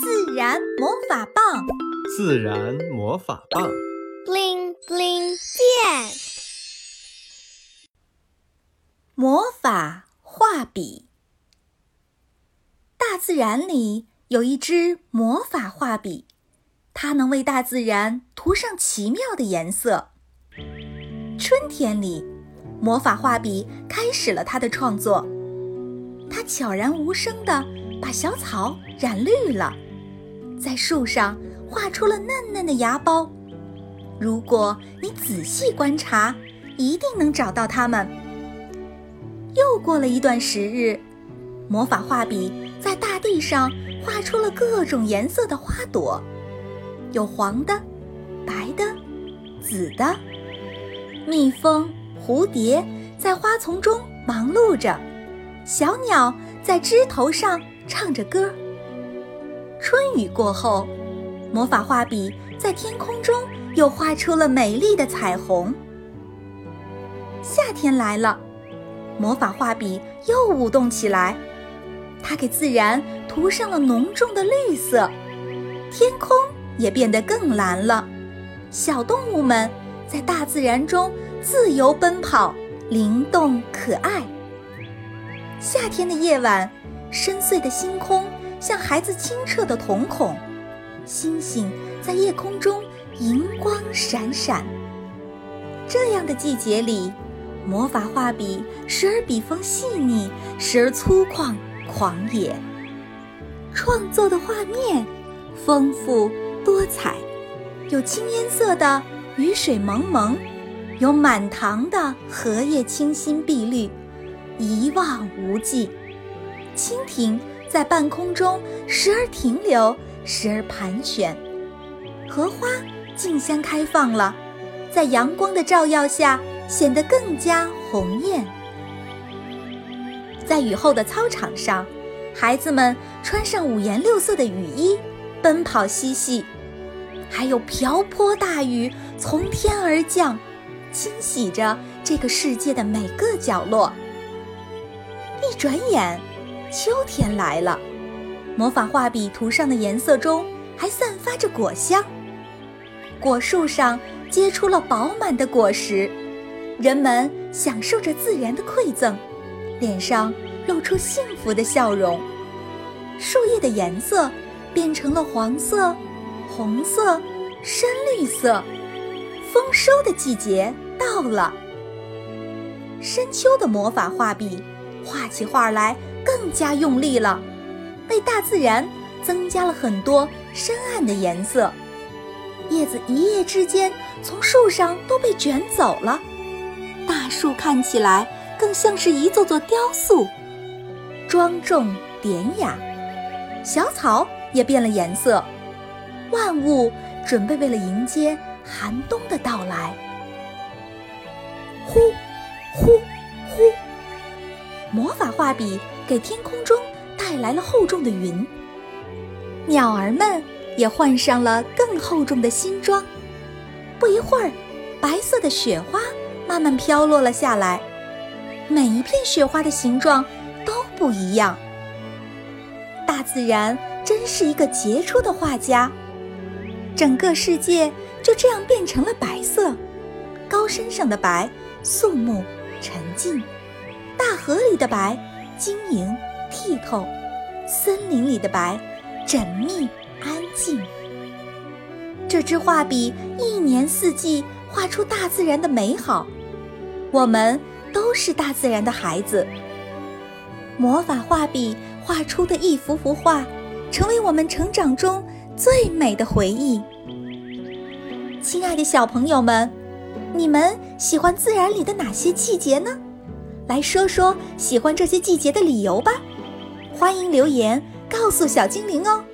自然魔法棒，自然魔法棒，bling bling 变。魔法画笔。大自然里有一支魔法画笔，它能为大自然涂上奇妙的颜色。春天里，魔法画笔开始了它的创作。它悄然无声地把小草染绿了，在树上画出了嫩嫩的芽苞。如果你仔细观察，一定能找到它们。又过了一段时日，魔法画笔在大地上画出了各种颜色的花朵，有黄的、白的、紫的。蜜蜂、蝴蝶在花丛中忙碌着。小鸟在枝头上唱着歌。春雨过后，魔法画笔在天空中又画出了美丽的彩虹。夏天来了，魔法画笔又舞动起来，它给自然涂上了浓重的绿色，天空也变得更蓝了。小动物们在大自然中自由奔跑，灵动可爱。夏天的夜晚，深邃的星空像孩子清澈的瞳孔，星星在夜空中银光闪闪。这样的季节里，魔法画笔时而笔锋细腻，时而粗犷狂野，创作的画面丰富多彩，有青烟色的雨水蒙蒙，有满塘的荷叶清新碧绿。一望无际，蜻蜓在半空中时而停留，时而盘旋。荷花竞相开放了，在阳光的照耀下显得更加红艳。在雨后的操场上，孩子们穿上五颜六色的雨衣，奔跑嬉戏。还有瓢泼大雨从天而降，清洗着这个世界的每个角落。一转眼，秋天来了。魔法画笔涂上的颜色中还散发着果香。果树上结出了饱满的果实，人们享受着自然的馈赠，脸上露出幸福的笑容。树叶的颜色变成了黄色、红色、深绿色。丰收的季节到了。深秋的魔法画笔。画起画来更加用力了，为大自然增加了很多深暗的颜色。叶子一夜之间从树上都被卷走了，大树看起来更像是一座座雕塑，庄重典雅。小草也变了颜色，万物准备为了迎接寒冬的到来。呼，魔法画笔给天空中带来了厚重的云，鸟儿们也换上了更厚重的新装。不一会儿，白色的雪花慢慢飘落了下来，每一片雪花的形状都不一样。大自然真是一个杰出的画家，整个世界就这样变成了白色，高山上的白，肃穆沉静。大河里的白，晶莹剔透；森林里的白，缜密安静。这支画笔一年四季画出大自然的美好，我们都是大自然的孩子。魔法画笔画出的一幅幅画，成为我们成长中最美的回忆。亲爱的小朋友们，你们喜欢自然里的哪些季节呢？来说说喜欢这些季节的理由吧，欢迎留言告诉小精灵哦。